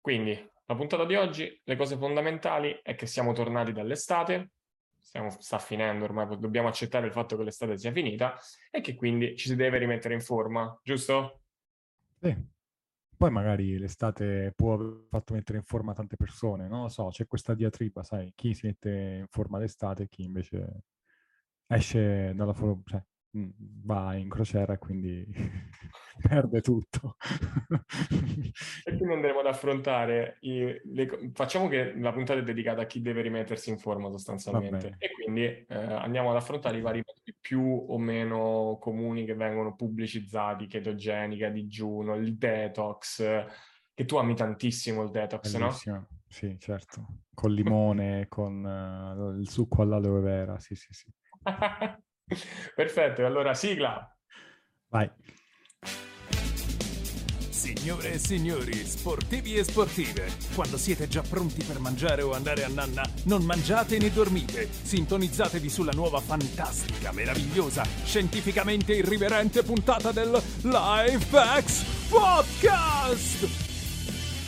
Quindi, la puntata di oggi, le cose fondamentali è che siamo tornati dall'estate, stiamo, sta finendo ormai, dobbiamo accettare il fatto che l'estate sia finita e che quindi ci si deve rimettere in forma, giusto? Sì. Poi magari l'estate può aver fatto mettere in forma tante persone, non lo so, c'è questa diatriba, sai, chi si mette in forma l'estate e chi invece esce dalla forma, cioè, va in crociera e quindi perde tutto. e quindi andremo ad affrontare, i, le, facciamo che la puntata è dedicata a chi deve rimettersi in forma sostanzialmente e quindi eh, andiamo ad affrontare i vari metodi più o meno comuni che vengono pubblicizzati, chetogenica, digiuno, il detox, che tu ami tantissimo il detox, Bellissimo. no? Sì, certo, con limone, con uh, il succo all'aloe vera, sì, sì, sì. Perfetto, allora sigla. Vai. Signore e signori, sportivi e sportive, quando siete già pronti per mangiare o andare a nanna, non mangiate né dormite. Sintonizzatevi sulla nuova fantastica, meravigliosa, scientificamente irriverente puntata del Lifehacks Podcast!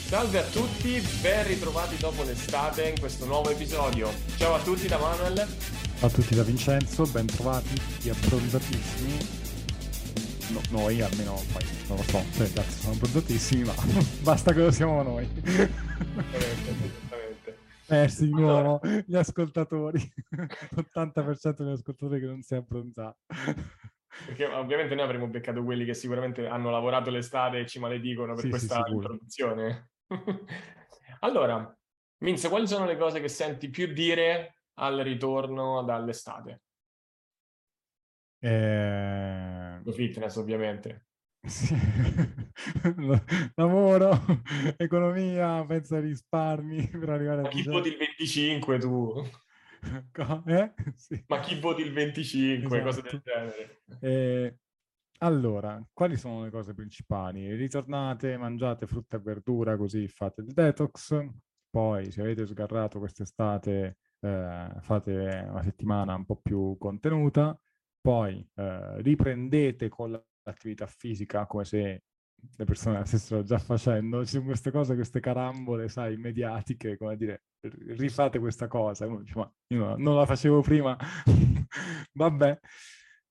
Salve a tutti, ben ritrovati dopo l'estate in questo nuovo episodio. Ciao a tutti da Manuel. Ciao a tutti da Vincenzo, ben trovati, abbronzatissimi. No, noi almeno poi non lo so se ragazzi sono prodottissimi ma basta che lo siamo noi. Persi di nuovo gli ascoltatori. 80% degli ascoltatori che non si è abbronzato. Perché ovviamente noi avremmo beccato quelli che sicuramente hanno lavorato l'estate e ci maledicono per sì, questa sì, introduzione. Allora Minze, quali sono le cose che senti più dire al ritorno dall'estate? Eh... Lo fitness, ovviamente. Sì. Lavoro, economia, penso ai risparmi per arrivare a... Ma chi voti il 25 tu? Eh? Sì. Ma chi voti il 25? Esatto. Cose del genere. Eh, allora, quali sono le cose principali? Ritornate, mangiate frutta e verdura, così fate il detox. Poi, se avete sgarrato quest'estate, eh, fate una settimana un po' più contenuta poi eh, riprendete con l'attività fisica come se le persone la stessero già facendo, ci sono queste cose, queste carambole, sai, mediatiche, come dire, rifate questa cosa, ma io non la facevo prima, vabbè.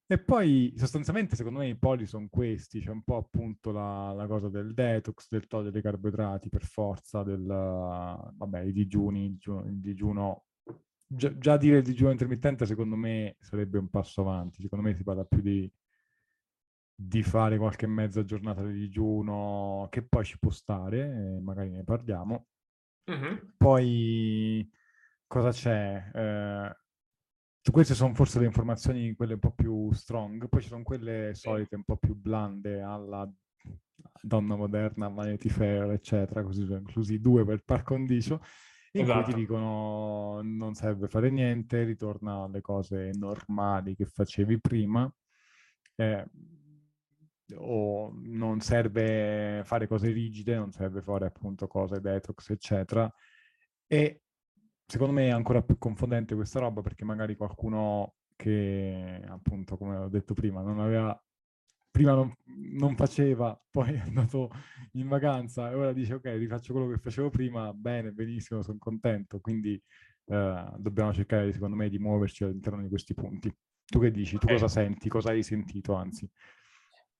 E poi sostanzialmente secondo me i poli sono questi, c'è un po' appunto la, la, cosa del detox, del togliere i carboidrati per forza, del, vabbè, i digiuni, il digiuno già, già dire il digiuno intermittente secondo me sarebbe un passo avanti. Secondo me si parla più di, di fare qualche mezza giornata di digiuno che poi ci può stare, magari ne parliamo. Mm-hmm. Poi cosa c'è? Eh, queste sono forse le informazioni, quelle un po' più strong, poi ci sono quelle solite un po' più blande alla donna moderna, Vanity Fair, eccetera, così sono inclusi due per par condicio in esatto. cui ti esatto. dicono non serve fare niente, ritorna alle cose normali che facevi prima, eh, o non serve fare cose rigide, non serve fare appunto cose detox, eccetera. E secondo me è ancora più confondente questa roba perché magari qualcuno che appunto, come ho detto prima, non aveva prima non, non, faceva, poi è andato in vacanza e ora dice ok, rifaccio quello che facevo prima, bene, benissimo, sono contento. Quindi eh, dobbiamo cercare, secondo me, di muoverci all'interno di questi punti. Tu che dici? Tu cosa senti? Cosa hai sentito, anzi?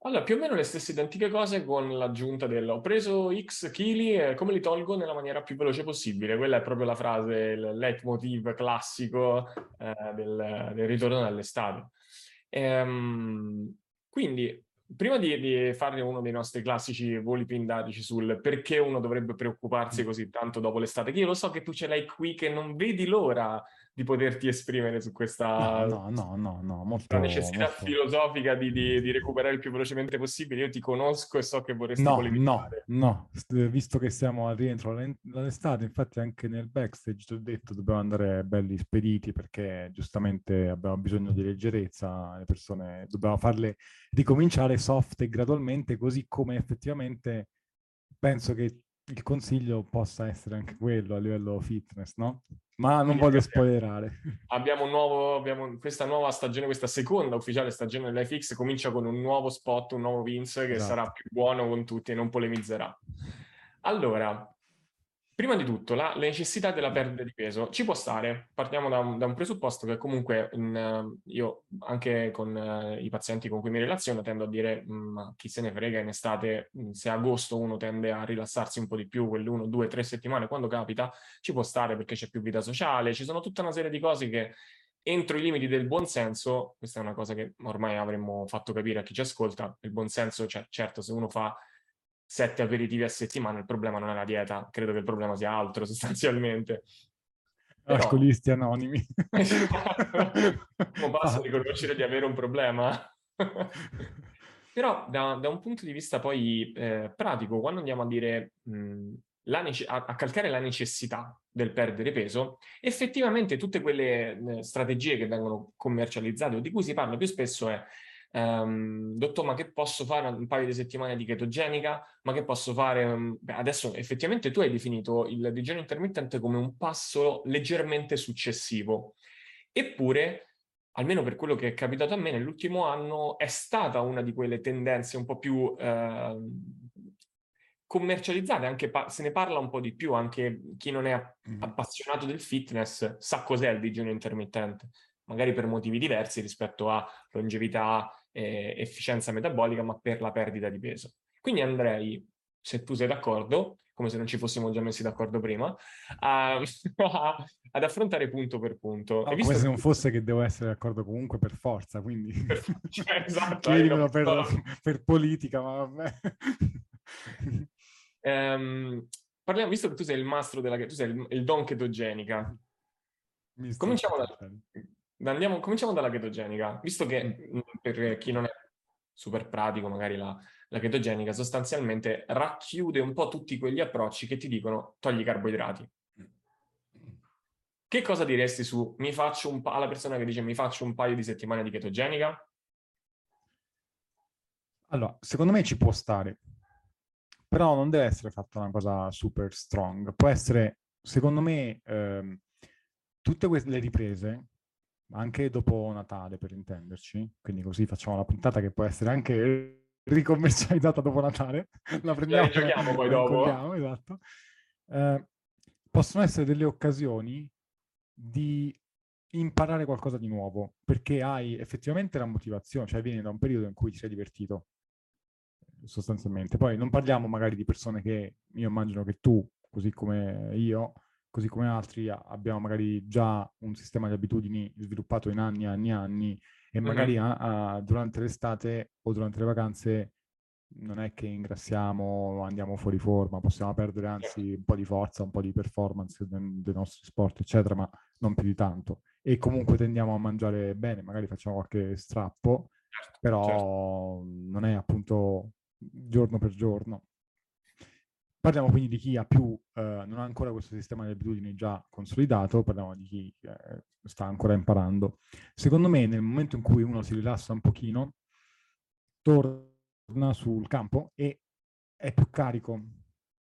Allora, più o meno le stesse identiche cose con l'aggiunta del ho preso X chili e come li tolgo nella maniera più veloce possibile. Quella è proprio la frase, il leitmotiv classico eh, del, del, ritorno dall'estate. Ehm, quindi, prima di, di, fare uno dei nostri classici voli pindarici sul perché uno dovrebbe preoccuparsi così tanto dopo l'estate, che io lo so che tu ce l'hai qui, che non vedi l'ora di poterti esprimere su questa no, no, no, no, molto, necessità filosofica di, recuperare il più velocemente possibile. Io ti conosco e so che vorresti no. No, no, visto che siamo al rientro dall'estate, infatti anche nel backstage ti ho detto dobbiamo andare belli spediti perché giustamente abbiamo bisogno di leggerezza, le persone dobbiamo farle ricominciare soft e gradualmente, così come effettivamente penso che il consiglio possa essere anche quello a livello fitness, no? Ma non voglio spoilerare. Abbiamo un nuovo, abbiamo questa nuova stagione, questa seconda ufficiale stagione dell'FX comincia con un nuovo spot, un nuovo Vince che esatto. sarà più buono con tutti e non polemizzerà. Allora, Prima di tutto, la, la necessità della perdita di peso ci può stare. Partiamo da un, da un presupposto che comunque in, uh, io anche con uh, i pazienti con cui mi relaziono tendo a dire mm, ma chi se ne frega in estate, mm, se agosto uno tende a rilassarsi un po' di più, quelle uno, due, tre settimane quando capita, ci può stare perché c'è più vita sociale, ci sono tutta una serie di cose che entro i limiti del buonsenso, questa è una cosa che ormai avremmo fatto capire a chi ci ascolta, il buonsenso, cioè, certo se uno fa sette aperitivi a settimana, il problema non è la dieta, credo che il problema sia altro sostanzialmente. Però... Alcolisti anonimi. non basta riconoscere di avere un problema. Però da, da, un punto di vista poi eh, pratico, quando andiamo a dire mh, nece- a, a, calcare la necessità del perdere peso, effettivamente tutte quelle eh, strategie che vengono commercializzate o di cui si parla più spesso è Um, dottor, ma che posso fare un paio di settimane di chetogenica? Ma che posso fare? Um, beh, adesso effettivamente tu hai definito il digiuno intermittente come un passo leggermente successivo. Eppure, almeno per quello che è capitato a me nell'ultimo anno, è stata una di quelle tendenze un po' più uh, commercializzate, anche se ne parla un po' di più, anche chi non è appassionato del fitness sa cos'è il digiuno intermittente magari per motivi diversi rispetto a longevità, eh, efficienza metabolica, ma per la perdita di peso. Quindi andrei, se tu sei d'accordo, come se non ci fossimo già messi d'accordo prima, a, ad affrontare punto per punto. Oh, come se non fosse che devo essere d'accordo comunque per forza, quindi... cioè, esatto. Chiedimelo per, per, politica, ma vabbè. um, parliamo, visto che tu sei il mastro della... tu sei il, il don chetogenica, cominciamo da... Andiamo, cominciamo dalla chetogenica, visto che mm. per chi non è super pratico, magari la, la chetogenica sostanzialmente racchiude un po' tutti quegli approcci che ti dicono togli i carboidrati. Che cosa diresti su mi faccio un pa- alla persona che dice mi faccio un paio di settimane di chetogenica? Allora, secondo me ci può stare, però non deve essere fatta una cosa super strong. Può essere, secondo me, ehm, tutte queste riprese anche dopo Natale per intenderci, quindi così facciamo la puntata che può essere anche ricommercializzata dopo Natale, la prendiamo e giochiamo poi dopo. Esatto. Eh, possono essere delle occasioni di imparare qualcosa di nuovo, perché hai effettivamente la motivazione, cioè vieni da un periodo in cui ti sei divertito, sostanzialmente. Poi non parliamo magari di persone che io immagino che tu, così come io, così come altri abbiamo magari già un sistema di abitudini sviluppato in anni e anni e anni e magari uh-huh. a, a, durante l'estate o durante le vacanze non è che ingrassiamo, andiamo fuori forma, possiamo perdere anzi un po' di forza, un po' di performance dei, dei nostri sport, eccetera, ma non più di tanto. E comunque tendiamo a mangiare bene, magari facciamo qualche strappo, certo, però certo. non è appunto giorno per giorno. Parliamo quindi di chi ha più, eh, non ha ancora questo sistema di abitudini già consolidato, parliamo di chi eh, sta ancora imparando. Secondo me nel momento in cui uno si rilassa un pochino, torna sul campo e è più carico,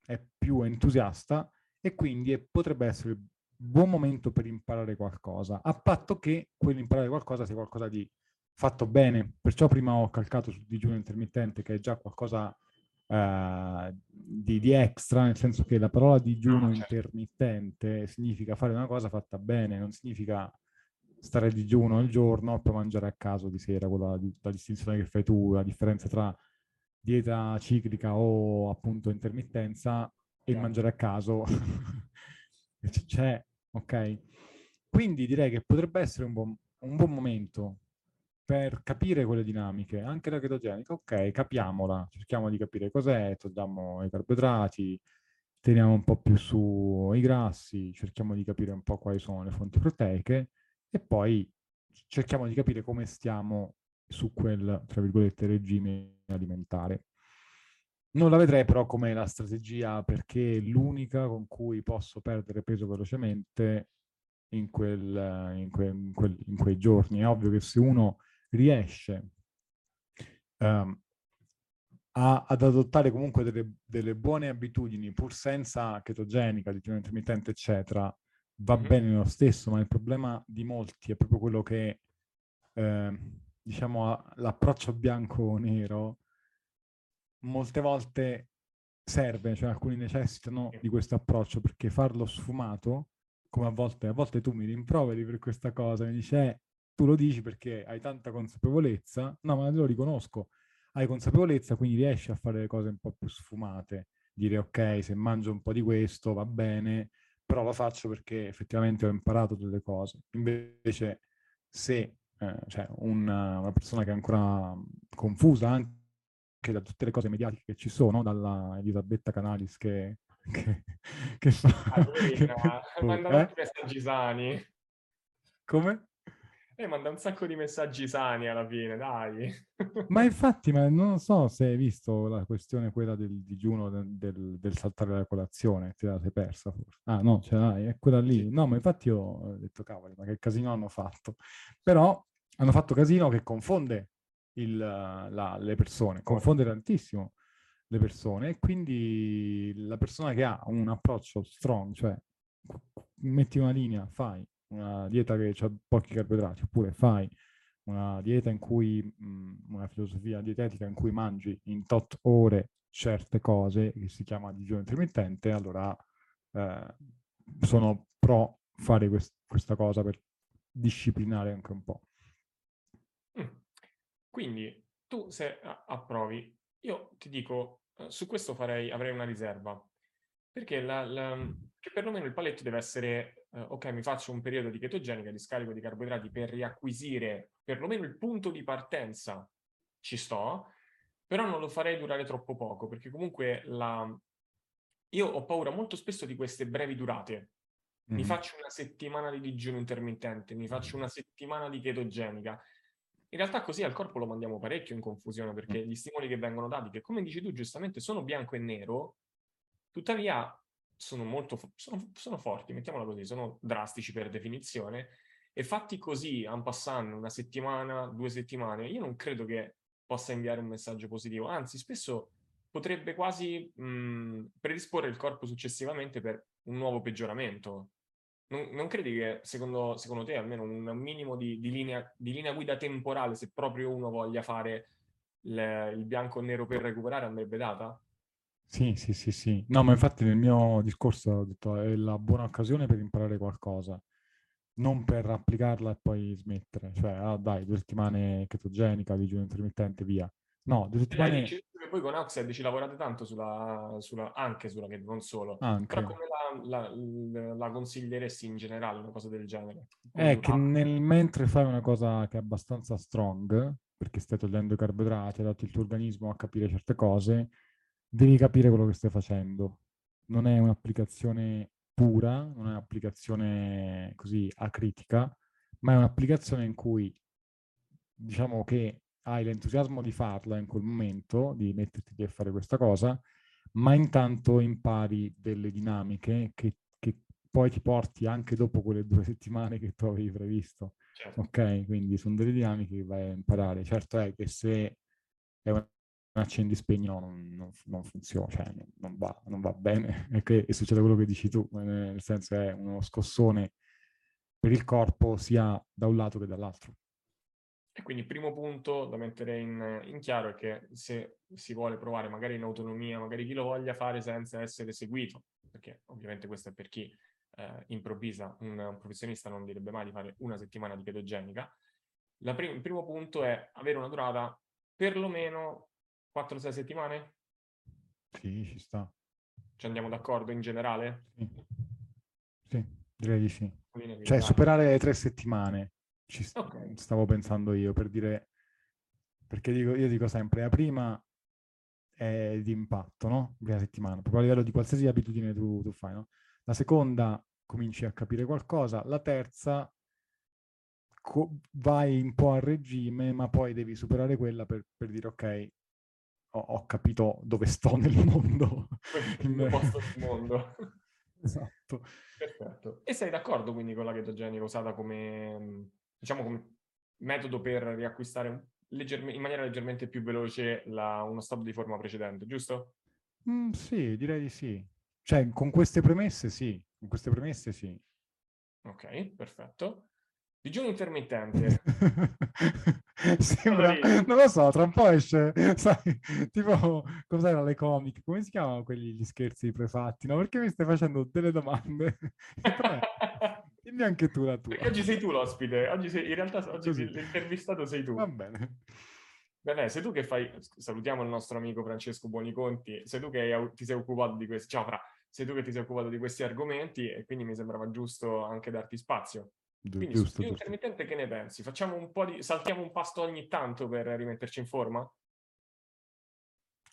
è più entusiasta e quindi potrebbe essere il buon momento per imparare qualcosa, a patto che quell'imparare qualcosa sia qualcosa di fatto bene. Perciò prima ho calcato sul digiuno intermittente, che è già qualcosa uh, di, di, extra, nel senso che la parola digiuno ah, certo. intermittente significa fare una cosa fatta bene, non significa stare a digiuno il giorno e poi mangiare a caso di sera, quella di, la distinzione che fai tu, la differenza tra dieta ciclica o appunto intermittenza e il mangiare a caso c'è, ok? Quindi direi che potrebbe essere un buon, un buon momento per capire quelle dinamiche, anche la chetogenica, ok, capiamola, cerchiamo di capire cos'è, togliamo i carboidrati, teniamo un po' più su i grassi, cerchiamo di capire un po' quali sono le fonti proteiche e poi cerchiamo di capire come stiamo su quel, tra virgolette, regime alimentare. Non la vedrei però come la strategia perché è l'unica con cui posso perdere peso velocemente in, quel, in, que, in, quel, in quei giorni. È ovvio che se uno riesce um, a, ad adottare comunque delle, delle, buone abitudini pur senza chetogenica, digiuno intermittente, eccetera, va mm-hmm. bene lo stesso, ma il problema di molti è proprio quello che, eh, diciamo, l'approccio bianco-nero molte volte serve, cioè alcuni necessitano di questo approccio perché farlo sfumato, come a volte, a volte tu mi rimproveri per questa cosa, mi dici, eh, tu lo dici perché hai tanta consapevolezza, no, ma te lo riconosco, hai consapevolezza, quindi riesci a fare le cose un po' più sfumate, dire ok, se mangio un po' di questo va bene, però lo faccio perché effettivamente ho imparato delle cose. Invece se eh, cioè una, una persona che è ancora confusa anche da tutte le cose mediatiche che ci sono, dalla Elisabetta Canalis che, che, che fa... Manda eh? messaggi sani. Come? Eh, manda un sacco di messaggi sani alla fine, dai. ma infatti, ma non so se hai visto la questione quella del digiuno del, del, saltare la colazione, la sei persa forse. Ah no, ce l'hai, è quella lì. No, ma infatti io ho detto, cavoli, ma che casino hanno fatto. Però hanno fatto casino che confonde il, la, le persone, confonde tantissimo le persone e quindi la persona che ha un approccio strong, cioè metti una linea, fai una dieta che ha pochi carboidrati, oppure fai una dieta in cui, mh, una filosofia dietetica in cui mangi in tot ore certe cose, che si chiama digiuno intermittente, allora eh, sono pro fare quest questa cosa per disciplinare anche un po'. Quindi tu se approvi, io ti dico, eh, su questo farei, avrei una riserva, perché la, la, che perlomeno il paletto deve essere, eh, ok, mi faccio un periodo di chetogenica, di scarico di carboidrati per riacquisire perlomeno il punto di partenza, ci sto, però non lo farei durare troppo poco, perché comunque la... io ho paura molto spesso di queste brevi durate. Mi mm. faccio una settimana di digiuno intermittente, mi faccio una settimana di chetogenica, in realtà così al corpo lo mandiamo parecchio in confusione perché gli stimoli che vengono dati, che come dici tu giustamente sono bianco e nero, tuttavia sono molto sono, sono forti, mettiamola così, sono drastici per definizione e fatti così, en passant, una settimana, due settimane, io non credo che possa inviare un messaggio positivo, anzi spesso potrebbe quasi mh, predisporre il corpo successivamente per un nuovo peggioramento. Non, non credi che, secondo, secondo, te, almeno un minimo di, di, linea, di, linea, guida temporale, se proprio uno voglia fare le, il bianco e nero per recuperare, andrebbe data? Sì, sì, sì, sì. No, ma infatti nel mio discorso ho detto è la buona occasione per imparare qualcosa, non per applicarla e poi smettere. Cioè, ah, dai, due settimane chetogenica, digiuno intermittente, via. No, due settimane... Eh, poi con Oxed ci lavorate tanto sulla, sulla, anche sulla che non solo. Anche. Però come la, la, la, consiglieresti in generale una cosa del genere? È che nel mentre fai una cosa che è abbastanza strong, perché stai togliendo i carboidrati, adatti il tuo organismo a capire certe cose, devi capire quello che stai facendo. Non è un'applicazione pura, non è un'applicazione così acritica, ma è un'applicazione in cui diciamo che hai l'entusiasmo di farla in quel momento, di metterti lì a fare questa cosa, ma intanto impari delle dinamiche che, che, poi ti porti anche dopo quelle due settimane che tu avevi previsto. Certo. Ok? Quindi sono delle dinamiche che vai a imparare. Certo è che se è un accendi spegni no, non, non, non, funziona, cioè non va, non va bene e, che, e succede quello che dici tu, nel senso è uno scossone per il corpo sia da un lato che dall'altro. E quindi il primo punto da mettere in, in, chiaro è che se si vuole provare magari in autonomia, magari chi lo voglia fare senza essere seguito, perché ovviamente questo è per chi eh, improvvisa, un, un, professionista non direbbe mai di fare una settimana di chetogenica, prim il primo punto è avere una durata perlomeno 4-6 settimane? Sì, ci sta. Ci andiamo d'accordo in generale? Sì, sì direi di sì. Cioè superare le tre settimane ci okay. stavo pensando io per dire, perché dico, io dico sempre, la prima è di impatto, no? Prima settimana, proprio a livello di qualsiasi abitudine tu, tu fai, no? La seconda cominci a capire qualcosa, la terza vai un po' a regime, ma poi devi superare quella per, per dire ok, ho, ho, capito dove sto nel mondo. Il posto del mondo. esatto. Perfetto. E sei d'accordo quindi con la chetogenica usata come diciamo come metodo per riacquistare in maniera leggermente più veloce la, uno stato di forma precedente, giusto? Mm, sì, direi di sì. Cioè, con queste premesse sì, con queste premesse sì. Ok, perfetto. Digiuno intermittente. Sembra, non lo so, tra un po' esce, sai, tipo, cos'era le comiche? Come si chiamano quelli gli scherzi prefatti? No, perché mi stai facendo delle domande? Dimmi anche tu la tua. Perché oggi sei tu l'ospite, oggi sei, in realtà oggi sei, l'intervistato sei tu. Va bene. Bene, sei tu che fai, salutiamo il nostro amico Francesco Buoniconti, sei tu che ti sei occupato di questi, ciao Fra, sei tu che ti sei occupato di questi argomenti e quindi mi sembrava giusto anche darti spazio. Quindi giusto, giusto. intermittente che ne pensi? Facciamo un po' di... saltiamo un pasto ogni tanto per rimetterci in forma?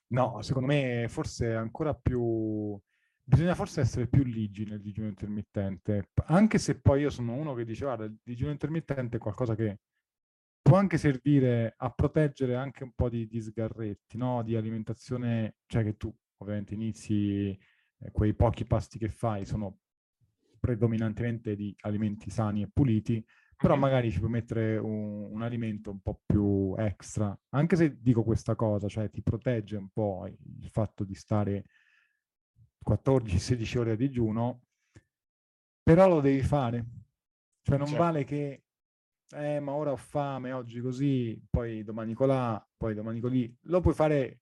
No, secondo me forse è ancora più... Bisogna forse essere più ligi nel digiuno intermittente, anche se poi io sono uno che dice, guarda, il digiuno intermittente è qualcosa che può anche servire a proteggere anche un po' di, di sgarretti, no? Di alimentazione, cioè che tu ovviamente inizi, eh, quei pochi pasti che fai sono predominantemente di alimenti sani e puliti, però magari ci puoi mettere un, un, alimento un po' più extra, anche se dico questa cosa, cioè ti protegge un po' il fatto di stare 14-16 ore a digiuno, però lo devi fare. Cioè non certo. vale che, eh, ma ora ho fame, oggi così, poi domani colà, poi domani colì. Lo puoi fare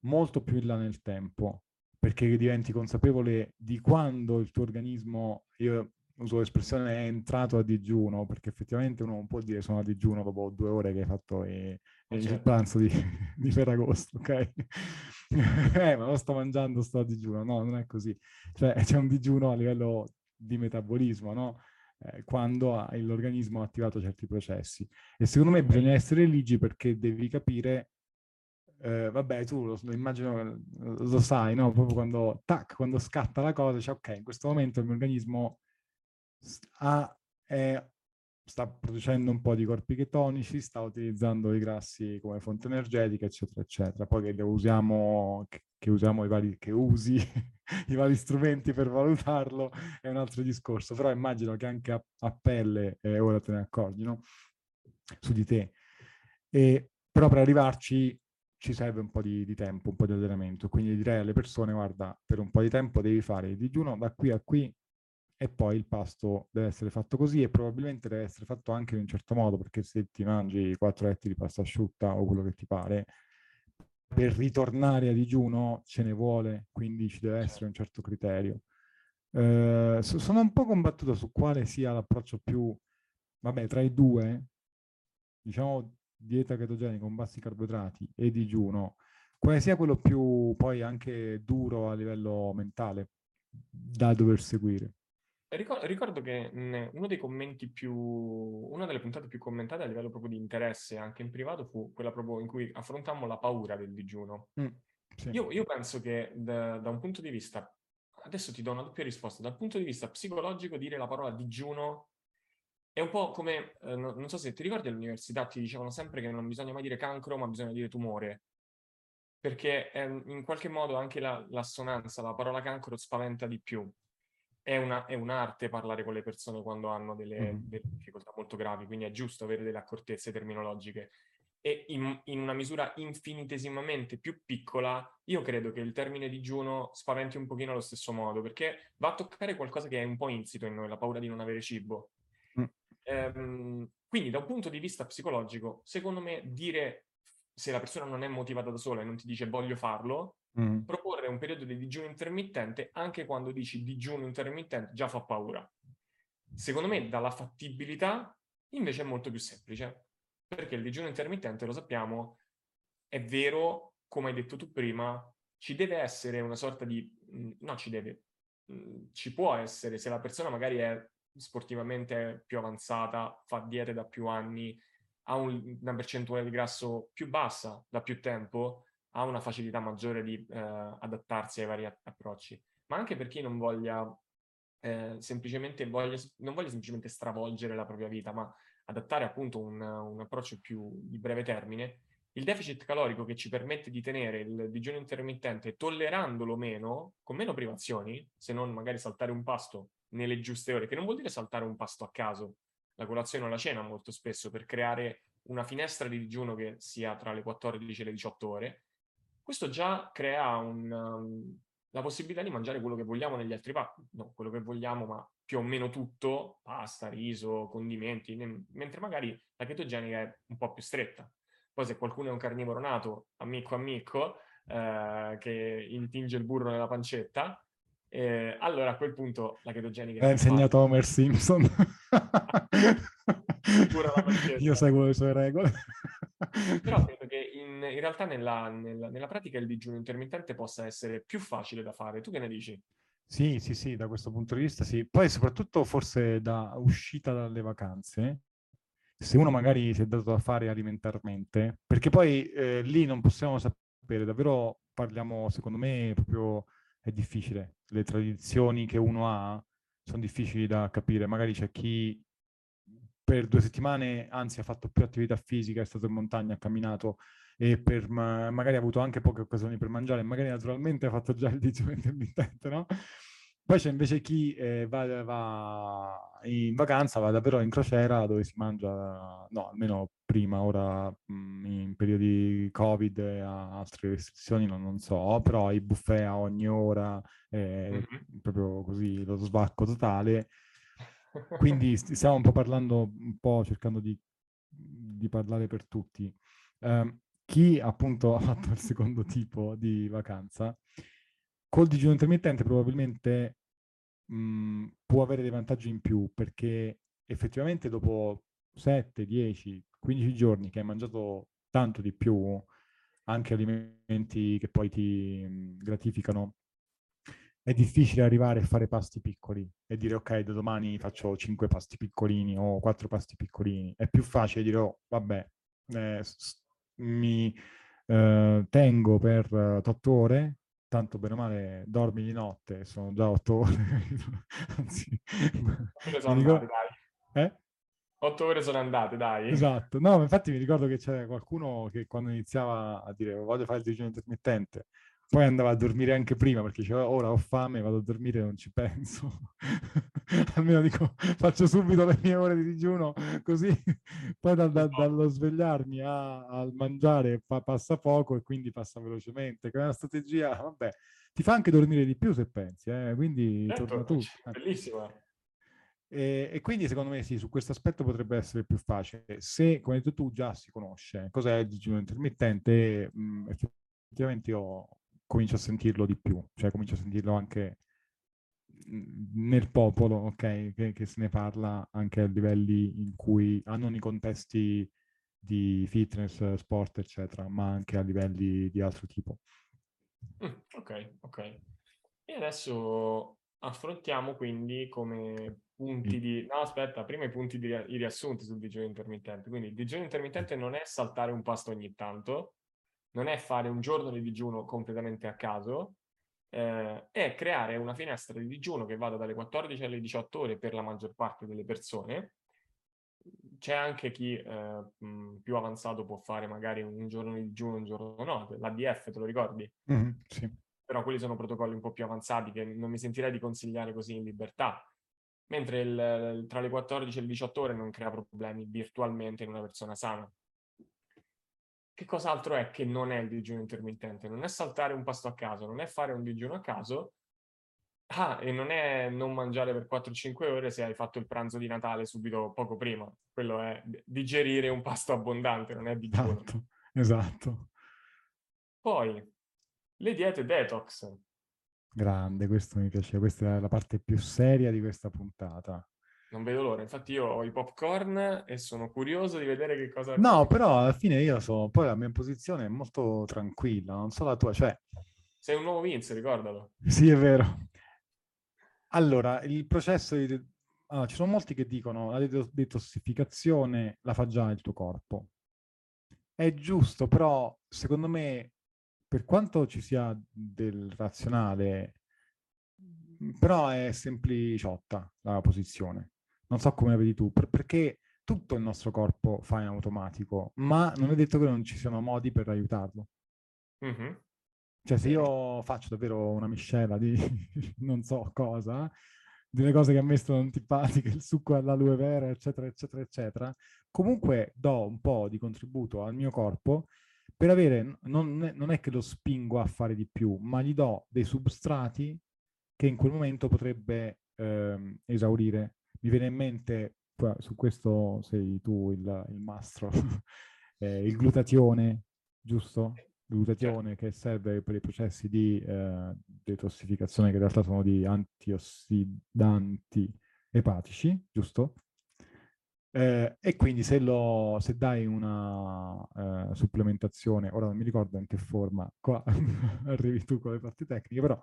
molto più in là nel tempo perché diventi consapevole di quando il tuo organismo, io uso l'espressione è entrato a digiuno, perché effettivamente uno non può dire sono a digiuno dopo due ore che hai fatto eh, certo. il pranzo di, di Ferragosto, ok? eh, ma lo sto mangiando, sto a digiuno. No, non è così. Cioè c'è un digiuno a livello di metabolismo, no? Eh, quando l'organismo ha attivato certi processi. E secondo me bisogna essere ligi perché devi capire eh, vabbè, tu lo, lo, immagino, lo sai, no? Proprio quando, tac, quando scatta la cosa, dice, ok, in questo momento il mio organismo ha, è, sta producendo un po' di corpi chetonici, sta utilizzando i grassi come fonte energetica, eccetera, eccetera. Poi che usiamo, che, che usiamo i vari, che usi i vari strumenti per valutarlo è un altro discorso, però immagino che anche a, a pelle, eh, ora te ne accorgi, no? Su di te. E, però per arrivarci ci serve un po' di, di, tempo, un po' di allenamento. Quindi direi alle persone, guarda, per un po' di tempo devi fare il digiuno da qui a qui e poi il pasto deve essere fatto così e probabilmente deve essere fatto anche in un certo modo, perché se ti mangi quattro etti di pasta asciutta o quello che ti pare, per ritornare a digiuno ce ne vuole, quindi ci deve essere un certo criterio. Eh, sono un po' combattuto su quale sia l'approccio più, vabbè, tra i due, diciamo dieta chetogenica con bassi carboidrati e digiuno, quale sia quello più poi anche duro a livello mentale da dover seguire? Ricordo che uno dei commenti più, una delle puntate più commentate a livello proprio di interesse anche in privato fu quella proprio in cui affrontammo la paura del digiuno. Mm, sì. io, io, penso che da, da, un punto di vista, adesso ti do una doppia risposta, dal punto di vista psicologico dire la parola digiuno è un po' come, eh, non so se ti ricordi all'università ti dicevano sempre che non bisogna mai dire cancro, ma bisogna dire tumore. Perché eh, in qualche modo anche la, l'assonanza, la parola cancro spaventa di più. È, una, è un'arte parlare con le persone quando hanno delle, delle, difficoltà molto gravi, quindi è giusto avere delle accortezze terminologiche. E in, in, una misura infinitesimamente più piccola, io credo che il termine digiuno spaventi un pochino allo stesso modo, perché va a toccare qualcosa che è un po' insito in noi, la paura di non avere cibo. Ehm, quindi da un punto di vista psicologico, secondo me dire se la persona non è motivata da sola e non ti dice voglio farlo, mm. proporre un periodo di digiuno intermittente anche quando dici digiuno intermittente già fa paura. Secondo me dalla fattibilità invece è molto più semplice, perché il digiuno intermittente, lo sappiamo, è vero, come hai detto tu prima, ci deve essere una sorta di... no, ci deve, ci può essere, se la persona magari è sportivamente più avanzata, fa diete da più anni, ha un, una percentuale di grasso più bassa da più tempo, ha una facilità maggiore di eh, adattarsi ai vari approcci. Ma anche per chi non voglia eh, semplicemente voglia, non voglia semplicemente stravolgere la propria vita, ma adattare appunto un, un approccio più di breve termine, il deficit calorico che ci permette di tenere il digiuno intermittente tollerandolo meno, con meno privazioni, se non magari saltare un pasto nelle giuste ore, che non vuol dire saltare un pasto a caso, la colazione o la cena molto spesso, per creare una finestra di digiuno che sia tra le 14 e le 18 ore, questo già crea un, um, la possibilità di mangiare quello che vogliamo negli altri pasti, no, quello che vogliamo, ma più o meno tutto, pasta, riso, condimenti, mentre magari la chetogenica è un po' più stretta. Poi se qualcuno è un carnivoro nato, amico amico, eh, che intinge il burro nella pancetta, eh, allora a quel punto la chetogenica... Ha insegnato a Homer Simpson. Io seguo le sue regole. Però credo che in, in realtà nella, nella, nella, pratica il digiuno intermittente possa essere più facile da fare. Tu che ne dici? Sì, sì, sì, da questo punto di vista sì. Poi soprattutto forse da uscita dalle vacanze, se uno magari si è dato da fare alimentarmente, perché poi eh, lì non possiamo sapere, davvero parliamo, secondo me, proprio è difficile. Le tradizioni che uno ha sono difficili da capire. Magari c'è chi per due settimane, anzi ha fatto più attività fisica, è stato in montagna, ha camminato e per, ma, magari ha avuto anche poche occasioni per mangiare, magari naturalmente ha fatto già il digiuno intermittente, no? Poi c'è invece chi eh, va, va, in vacanza, va davvero in crociera dove si mangia, no, almeno prima, ora mh, in periodi Covid e altre restrizioni non, non, so, però i buffet a ogni ora, eh, mm-hmm. proprio così, lo svacco totale. Quindi stiamo un po' parlando, un po' cercando di, di parlare per tutti. Eh, chi appunto ha fatto il secondo tipo di vacanza Col digiuno intermittente probabilmente mh, mhmm, può avere dei vantaggi in più perché effettivamente dopo 7, 10, 15 giorni che hai mangiato tanto di più, anche alimenti che poi ti mhmm, gratificano, è difficile arrivare a fare pasti piccoli e dire ok, da domani faccio 5 pasti piccolini o 4 pasti piccolini. È più facile dire oh, vabbè, eh, mi eh, tengo per 8 ore, tanto bene o male dormi di notte, sono già otto ore. Anzi, sono andate, dai. Eh? Otto ore sono andate, dai. Esatto. No, infatti mi ricordo che c'era qualcuno che quando iniziava a dire voglio fare il digiuno intermittente, poi andava a dormire anche prima perché diceva ora ho fame, vado a dormire e non ci penso. Almeno dico faccio subito le mie ore di digiuno così poi da, da, dallo svegliarmi a, al mangiare pa, passa poco e quindi passa velocemente. Che è una strategia, vabbè, ti fa anche dormire di più se pensi, eh? quindi certo, torna tutto. Eh. Bellissima. E, e, quindi secondo me sì, su questo aspetto potrebbe essere più facile. Se, come hai detto tu, già si conosce cos'è il digiuno intermittente, mh, effettivamente io comincio a sentirlo di più, cioè comincio a sentirlo anche nel popolo, ok, che, che, se ne parla anche a livelli in cui, ah, non i contesti di fitness, sport, eccetera, ma anche a livelli di altro tipo. Mm, ok, ok. E adesso affrontiamo quindi come punti di... No, aspetta, prima i punti di i riassunti sul digiuno intermittente. Quindi il digiuno intermittente non è saltare un pasto ogni tanto, non è fare un giorno di digiuno completamente a caso, eh, è creare una finestra di digiuno che vada dalle 14 alle 18 ore per la maggior parte delle persone. C'è anche chi eh, più avanzato può fare magari un giorno di digiuno, un giorno no, l'ADF te lo ricordi? Mm, sì. Però quelli sono protocolli un po' più avanzati che non mi sentirei di consigliare così in libertà. Mentre il, tra le 14 e le 18 ore non crea problemi virtualmente in una persona sana che cos'altro è che non è il digiuno intermittente? Non è saltare un pasto a caso, non è fare un digiuno a caso, ah, e non è non mangiare per 4-5 ore se hai fatto il pranzo di Natale subito poco prima. Quello è digerire un pasto abbondante, non è digiuno. Esatto, esatto. Poi, le diete detox. Grande, questo mi piace, questa è la parte più seria di questa puntata. Non vedo l'ora, infatti io ho i popcorn e sono curioso di vedere che cosa... No, però alla fine io sono... Poi la mia posizione è molto tranquilla, non so la tua, cioè... Sei un nuovo Vince, ricordalo. Sì, è vero. Allora, il processo di... Allora, ci sono molti che dicono la detossificazione la fa già il tuo corpo. È giusto, però secondo me, per quanto ci sia del razionale, però è sempliciotta la posizione non so come la vedi tu, per, perché tutto il nostro corpo fa in automatico, ma non è detto che non ci siano modi per aiutarlo. Mm-hmm. Cioè, se io faccio davvero una miscela di non so cosa, delle cose che a me sono antipatiche, il succo all'aloe vera, eccetera, eccetera, eccetera, comunque do un po' di contributo al mio corpo per avere, non, non è che lo spingo a fare di più, ma gli do dei substrati che in quel momento potrebbe ehm, esaurire. Mi viene in mente, su questo sei tu il, il mastro, eh, il glutatione, giusto? glutatione certo. che serve per i processi di eh, detossificazione che in realtà sono di antiossidanti epatici, giusto? Eh, e quindi se, lo, se dai una eh, supplementazione, ora non mi ricordo in che forma, qua arrivi tu con le parti tecniche, però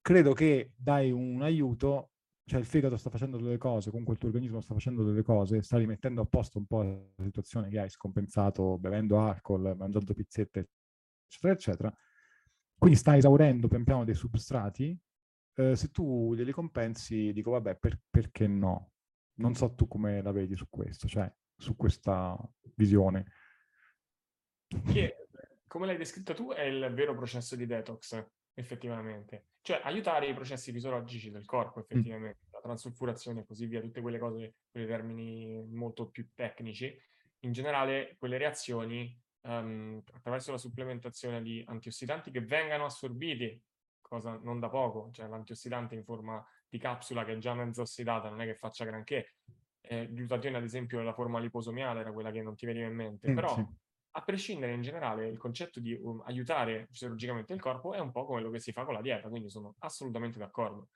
credo che dai un aiuto, cioè il fegato sta facendo delle cose, comunque il tuo organismo sta facendo delle cose, sta rimettendo a posto un po' la situazione che hai scompensato bevendo alcol, mangiando pizzette, eccetera, eccetera. Quindi sta esaurendo pian piano dei substrati. Eh, se tu glieli compensi, dico vabbè, per, perché no? non so tu come la vedi su questo, cioè su questa visione. Che, come l'hai descritto tu, è il vero processo di detox, effettivamente. Cioè aiutare i processi fisiologici del corpo, mm. effettivamente, mm. la transulfurazione e così via, tutte quelle cose, quei termini molto più tecnici. In generale, quelle reazioni um, attraverso la supplementazione di antiossidanti che vengano assorbiti, cosa non da poco, cioè l'antiossidante in forma di capsula che è già mezzo ossidata, non è che faccia granché. Eh, glutatione, ad esempio, la forma liposomiale era quella che non ti veniva in mente, mm, però sì. A prescindere in generale il concetto di um, aiutare fisiologicamente il corpo è un po' quello che si fa con la dieta, quindi sono assolutamente d'accordo.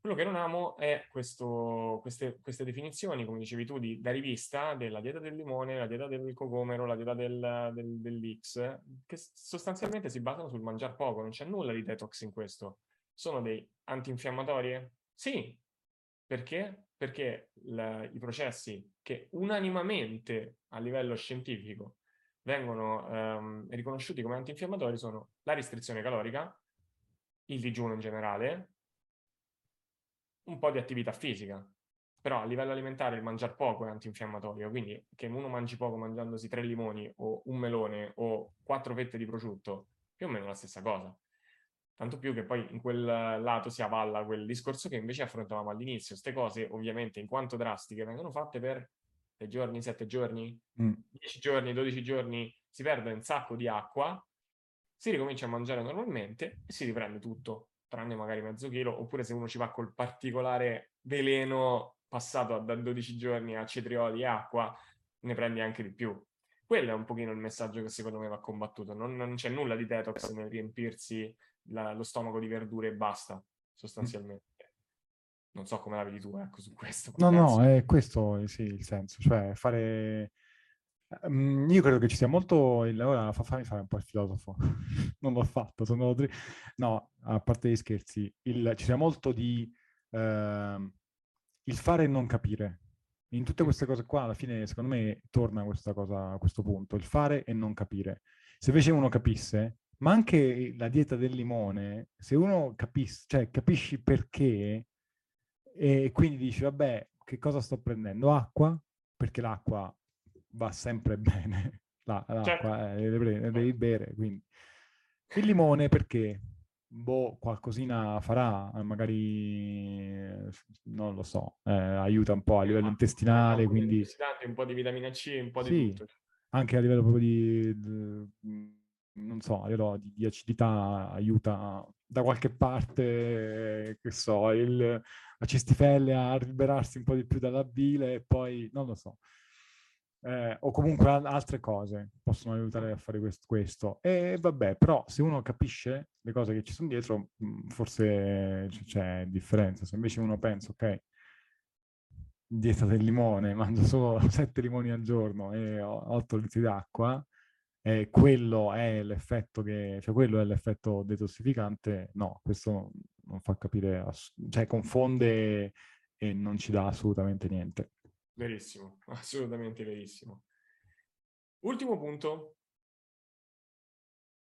Quello che non amo è questo, queste, queste, definizioni, come dicevi tu, di, da rivista della dieta del limone, la dieta del cocomero, la dieta del, del, dell'X, che sostanzialmente si basano sul mangiare poco, non c'è nulla di detox in questo sono dei antinfiammatori? Sì. Perché? Perché la, i processi che unanimamente a livello scientifico vengono ehm, riconosciuti come antinfiammatori sono la restrizione calorica, il digiuno in generale, un po' di attività fisica. Però a livello alimentare il mangiare poco è antinfiammatorio, quindi che uno mangi poco mangiandosi tre limoni o un melone o quattro fette di prosciutto, più o meno la stessa cosa. Tanto più che poi in quel lato si avalla quel discorso che invece affrontavamo all'inizio. Queste cose, ovviamente, in quanto drastiche, vengono fatte per 6 giorni, 7 giorni, mm. 10 giorni, 12 giorni, si perde un sacco di acqua, si ricomincia a mangiare normalmente e si riprende tutto, tranne magari mezzo chilo, oppure se uno ci va col particolare veleno passato da 12 giorni a cetrioli e acqua, ne prendi anche di più. Quello è un pochino il messaggio che secondo me va combattuto. Non, non c'è nulla di detox nel riempirsi la, lo stomaco di verdure e basta, sostanzialmente. Non so come la vedi tu, ecco, su questo. No, penso. no, è questo sì, il senso, cioè fare... Um, io credo che ci sia molto... Il... Ora fa fammi fare un po' il filosofo. non l'ho fatto, sono... No, a parte gli scherzi, il... ci sia molto di... Uh, il fare e non capire. In tutte queste cose qua, alla fine, secondo me, torna questa cosa, a questo punto, il fare e non capire. Se invece uno capisse, ma anche la dieta del limone, se uno capisce, cioè capisci perché e quindi dici, vabbè, che cosa sto prendendo? Acqua, perché l'acqua va sempre bene, la, l'acqua certo. eh, devi, bere, quindi. Il limone perché? Boh, qualcosina farà, eh, magari, non lo so, eh, aiuta un po' a livello intestinale, quindi... Un po' di vitamina C, un po' di sì, tutto. Anche a livello proprio di, di non so, a livello di, di, acidità aiuta da qualche parte, che so, il, la cistifelle a liberarsi un po' di più dalla bile e poi, non lo so. Eh, o comunque altre cose possono aiutare a fare questo, questo. E vabbè, però se uno capisce le cose che ci sono dietro, mm, forse c'è differenza. Se invece uno pensa, ok, dieta del limone, mangio solo 7 limoni al giorno e 8 litri d'acqua, eh, quello è l'effetto che, cioè quello è l'effetto detossificante, no, questo non fa capire, ass- cioè confonde e non ci dà assolutamente niente. Verissimo, assolutamente verissimo. Ultimo punto,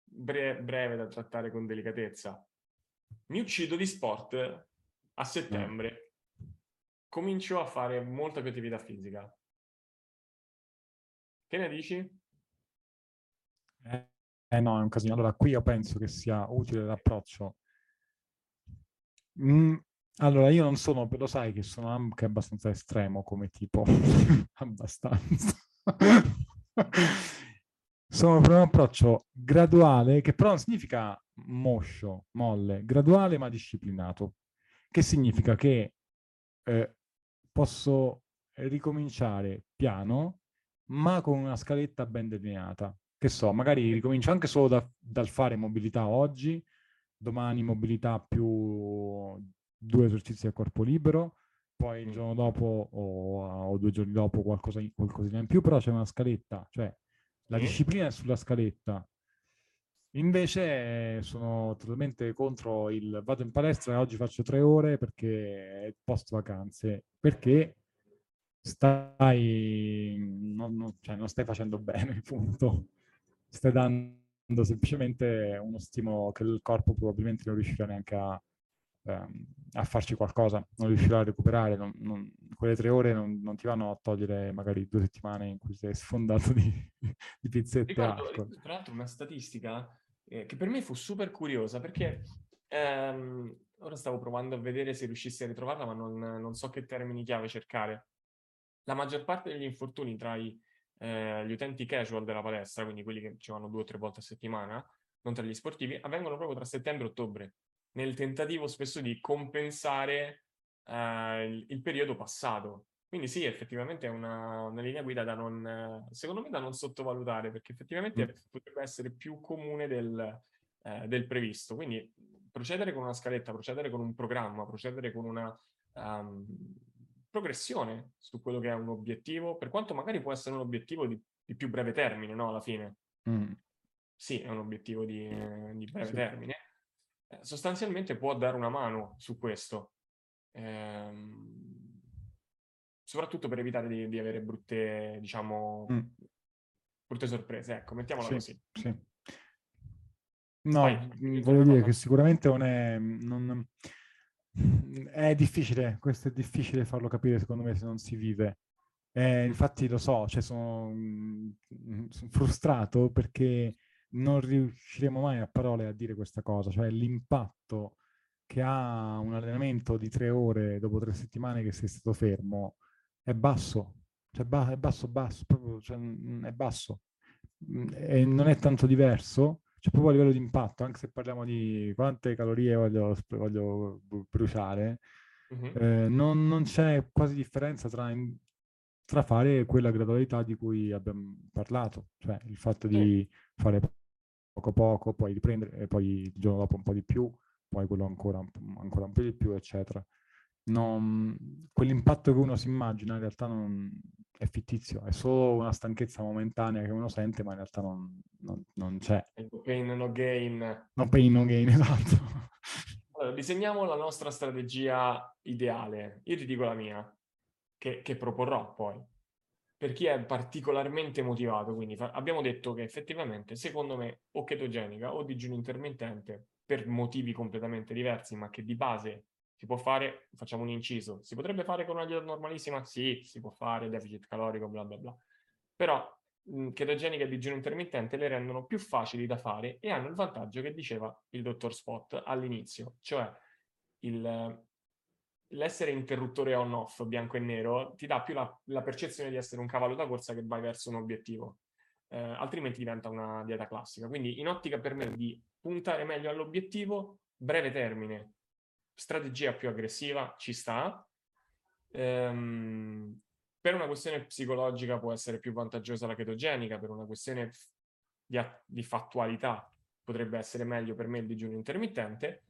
bre- breve da trattare con delicatezza. Mi uccido di sport a settembre. Mm. Comincio a fare molta più attività fisica. Che ne dici? Eh, no, è un casino. Allora, qui io penso che sia utile l'approccio. Mm, allora, io non sono, lo sai che sono anche abbastanza estremo come tipo, abbastanza. sono per un approccio graduale, che però non significa moscio, molle, graduale ma disciplinato. Che significa che eh, posso ricominciare piano, ma con una scaletta ben delineata. Che so, magari ricomincio anche solo da, dal fare mobilità oggi, domani mobilità più due esercizi a corpo libero, poi il mm. giorno dopo o, o due giorni dopo qualcosa, qualcosina in più, però c'è una scaletta, cioè la disciplina è sulla scaletta. Invece sono totalmente contro il vado in palestra e oggi faccio tre ore perché è post vacanze, perché stai, non, non, cioè non stai facendo bene, punto. Stai dando semplicemente uno stimolo che il corpo probabilmente non riuscirà neanche a, ehm, a farci qualcosa, non riuscirà a recuperare, non, non, quelle tre ore non, non, ti vanno a togliere magari due settimane in cui sei sfondato di, di pizzette Ricordo. Tra l'altro una statistica eh, che per me fu super curiosa perché ehm, ora stavo provando a vedere se riuscissi a ritrovarla ma non, non so che termini chiave cercare. La maggior parte degli infortuni tra i, eh, gli utenti casual della palestra, quindi quelli che ci vanno due o tre volte a settimana, non tra gli sportivi, avvengono proprio tra settembre e ottobre nel tentativo spesso di compensare eh, il, il, periodo passato. Quindi sì, effettivamente è una, una linea guida da non, secondo me, da non sottovalutare, perché effettivamente mm. potrebbe essere più comune del, eh, del, previsto. Quindi procedere con una scaletta, procedere con un programma, procedere con una um, progressione su quello che è un obiettivo, per quanto magari può essere un obiettivo di, di più breve termine, no? Alla fine. Mm. Sì, è un obiettivo di, di breve sì. termine, eh, sostanzialmente può dare una mano su questo, ehm, soprattutto per evitare di, di avere brutte, diciamo, mm. brutte sorprese, ecco, mettiamola sì, così. Sì. No, Vai, voglio dire che sicuramente non è... Non, è difficile, questo è difficile farlo capire secondo me se non si vive. Eh, infatti lo so, cioè sono, sono frustrato perché non riusciremo mai a parole a dire questa cosa, cioè l'impatto che ha un allenamento di tre ore dopo tre settimane che sei stato fermo è basso, cioè ba- è basso, basso, proprio, cioè, è basso. E non è tanto diverso, cioè proprio a livello di impatto, anche se parliamo di quante calorie voglio, voglio bruciare, uh-huh. eh, non, non, c'è quasi differenza tra, tra, fare quella gradualità di cui abbiamo parlato, cioè il fatto di fare poco poco, poi riprendere e poi il giorno dopo un po' di più, poi quello ancora, ancora un po' di più, eccetera. Non, quell'impatto che uno si immagina in realtà non è fittizio, è solo una stanchezza momentanea che uno sente, ma in realtà non, non, non c'è. No pain, no gain. No pain, no gain, esatto. Allora, disegniamo la nostra strategia ideale. Io ti dico la mia, che, che proporrò poi per chi è particolarmente motivato, quindi fa- abbiamo detto che effettivamente, secondo me, o chetogenica o digiuno intermittente, per motivi completamente diversi, ma che di base si può fare, facciamo un inciso, si potrebbe fare con una dieta normalissima? Sì, si può fare, deficit calorico, bla bla bla. Però mh, chetogenica e digiuno intermittente le rendono più facili da fare e hanno il vantaggio che diceva il dottor Spot all'inizio, cioè il, l'essere interruttore on-off, bianco e nero, ti dà più la, la, percezione di essere un cavallo da corsa che vai verso un obiettivo. Eh, altrimenti diventa una dieta classica. Quindi in ottica per me di puntare meglio all'obiettivo, breve termine, strategia più aggressiva, ci sta. Ehm, per una questione psicologica può essere più vantaggiosa la chetogenica, per una questione di, di fattualità potrebbe essere meglio per me il digiuno intermittente.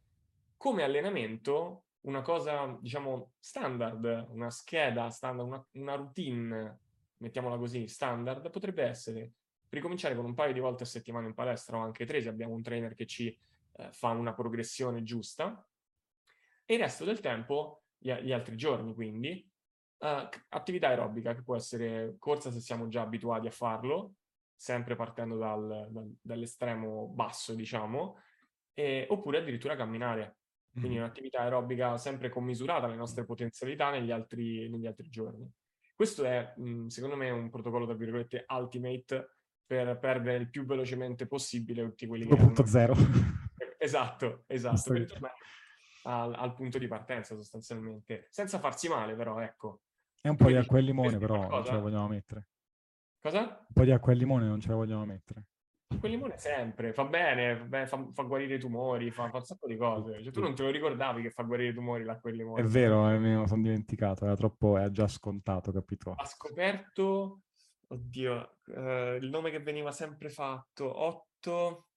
Come allenamento una cosa, diciamo, standard, una scheda standard, una, una routine, mettiamola così, standard, potrebbe essere ricominciare con un paio di volte a settimana in palestra o anche tre se abbiamo un trainer che ci eh, fa una progressione giusta e il resto del tempo, gli, gli altri giorni quindi, uh, attività aerobica che può essere corsa se siamo già abituati a farlo, sempre partendo dal, dal, dall'estremo basso diciamo, e, oppure addirittura camminare quindi un'attività aerobica sempre commisurata alle nostre potenzialità negli altri, negli altri giorni. Questo è, secondo me, un protocollo, tra virgolette, ultimate per perdere il più velocemente possibile tutti quelli che... 2.0. Esatto, esatto, per tornare al, al, punto di partenza sostanzialmente, senza farsi male però, ecco. È un po' Quindi, di acqua e limone però, non ce la vogliamo mettere. Cosa? Un po' di acqua e limone non ce la vogliamo mettere. Quel limone sempre, fa bene, fa, fa, guarire i tumori, fa, fa, un sacco di cose. Cioè, tu non te lo ricordavi che fa guarire i tumori l'acqua di limone? È vero, eh, me lo sono dimenticato, era troppo, era già scontato, capito? Ha scoperto, oddio, eh, il nome che veniva sempre fatto, Otto,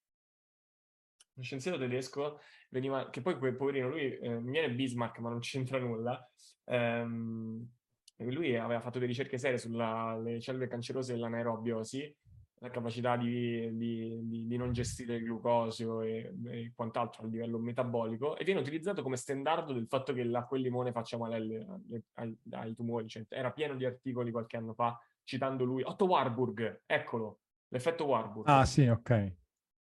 uno scienziato tedesco, veniva, che poi quel poverino, lui eh, viene Bismarck, ma non c'entra nulla, ehm, lui aveva fatto delle ricerche serie sulle cellule cancerose dell'anaerobiosi, la capacità di, di, di, di, non gestire il glucosio e, e, quant'altro a livello metabolico e viene utilizzato come standard del fatto che l'acqua e il limone faccia male alle, alle, ai, ai, tumori. Cioè, era pieno di articoli qualche anno fa citando lui. Otto Warburg, eccolo, l'effetto Warburg. Ah sì, ok.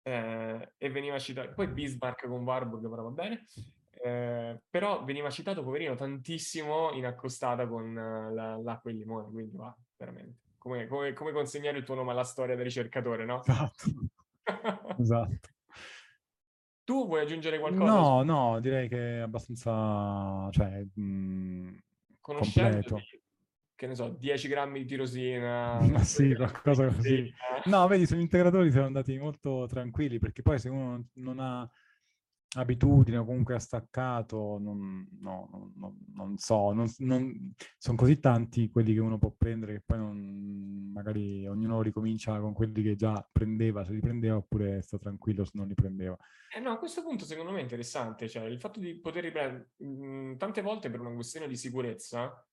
Eh, e veniva citato, poi Bismarck con Warburg, però va bene. Eh, però veniva citato, poverino, tantissimo in accostata con uh, la, l'acqua e il limone, quindi va, veramente come, come, come, consegnare il tuo nome alla storia del ricercatore, no? Esatto. esatto. Tu vuoi aggiungere qualcosa? No, no, direi che è abbastanza, cioè, mh, mm, completo. Che ne so, 10 grammi di tirosina. Ma sì, qualcosa così. No, vedi, sugli integratori siamo andati molto tranquilli, perché poi se uno non ha abitudine o comunque ha staccato, non, no, no, non so, non, sono così tanti quelli che uno può prendere che poi magari ognuno ricomincia con quelli che già prendeva, se li prendeva oppure sta tranquillo se non li prendeva. Eh no, a questo punto secondo me è interessante, cioè il fatto di poter riprendere, tante volte per una questione di sicurezza,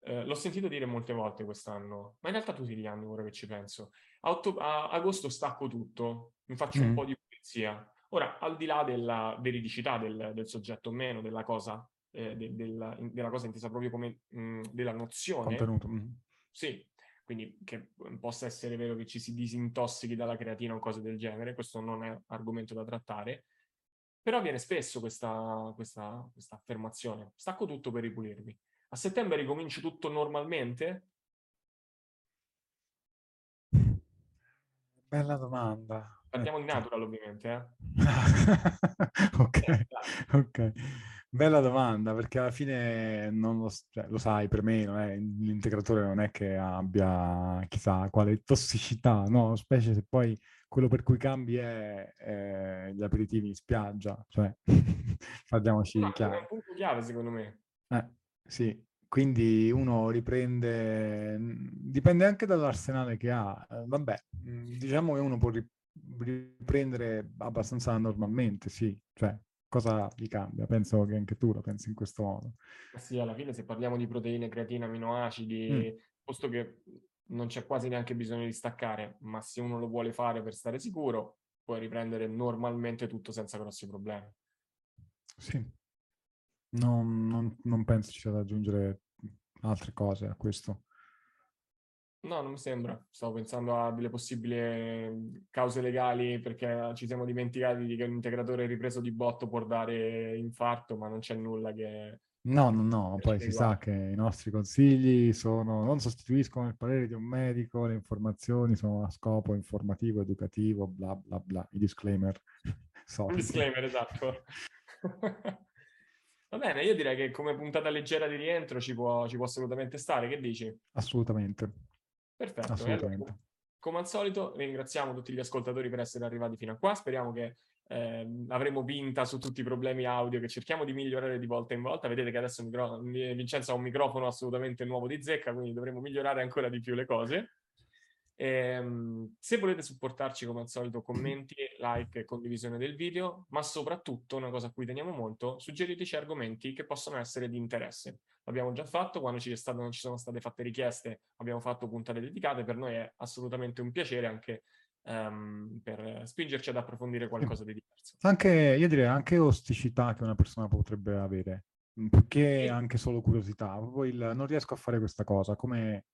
eh, l'ho sentito dire molte volte quest'anno, ma in realtà tutti gli anni ora che ci penso, a, otto- a agosto stacco tutto, mi faccio mm. un po' di pulizia, Ora, al di là della veridicità del, del soggetto o meno, della cosa, eh, de, della, della, cosa intesa proprio come mh, della nozione. Contenuto. Mm. Sì, quindi che possa essere vero che ci si disintossichi dalla creatina o cose del genere, questo non è argomento da trattare, però viene spesso questa, questa, questa affermazione, stacco tutto per ripulirmi. A settembre ricomincio tutto normalmente? Bella domanda. Partiamo di natural ovviamente. Eh? ok, ok. Bella domanda, perché alla fine non lo, cioè, lo sai, per me è, l'integratore non è che abbia chissà quale tossicità, no? Specie se poi quello per cui cambi è, è gli aperitivi in spiaggia, cioè parliamoci no, chiaro. È un punto chiave secondo me. Eh, sì, quindi uno riprende, dipende anche dall'arsenale che ha. Eh, vabbè, diciamo che uno può riprendere abbastanza normalmente, sì. Cioè, cosa gli cambia? Penso che anche tu la pensi in questo modo. Sì, alla fine se parliamo di proteine, creatina, aminoacidi, mm. posto che non c'è quasi neanche bisogno di staccare, ma se uno lo vuole fare per stare sicuro, puoi riprendere normalmente tutto senza grossi problemi. Sì. Non, non, non penso ci sia da aggiungere altre cose a questo. No, non mi sembra. Stavo pensando a delle possibili ehm, cause legali perché ci siamo dimenticati che un integratore ripreso di botto può dare infarto, ma non c'è nulla che... No, no, no, poi si sa che i nostri consigli sono, non sostituiscono il parere di un medico, le informazioni sono a scopo informativo, educativo, bla bla bla, i disclaimer. Disclaimer, esatto. Va bene, io direi che come puntata leggera di rientro ci può, ci può assolutamente stare, che dici? Assolutamente. Perfetto. Assolutamente. Allora, come al solito ringraziamo tutti gli ascoltatori per essere arrivati fino a qua, speriamo che eh, avremo vinta su tutti i problemi audio che cerchiamo di migliorare di volta in volta. Vedete che adesso micro... Vincenzo ha un microfono assolutamente nuovo di zecca, quindi dovremo migliorare ancora di più le cose. Ehm, se volete supportarci come al solito commenti, like e condivisione del video, ma soprattutto una cosa a cui teniamo molto, suggeriteci argomenti che possono essere di interesse. L'abbiamo già fatto, quando ci, stato, non ci sono state fatte richieste abbiamo fatto puntate dedicate, per noi è assolutamente un piacere anche um, per spingerci ad approfondire qualcosa di diverso. Anche, io direi anche osticità che una persona potrebbe avere, perché anche solo curiosità. Il, non riesco a fare questa cosa, come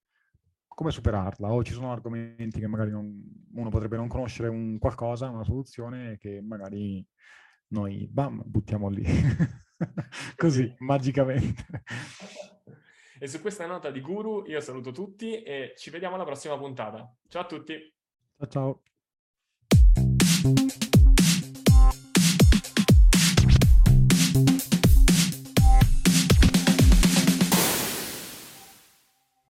come superarla o ci sono argomenti che magari non, uno potrebbe non conoscere un qualcosa, una soluzione che magari noi bam, buttiamo lì così sì. magicamente. E su questa nota di guru io saluto tutti e ci vediamo alla prossima puntata. Ciao a tutti. Ciao ciao.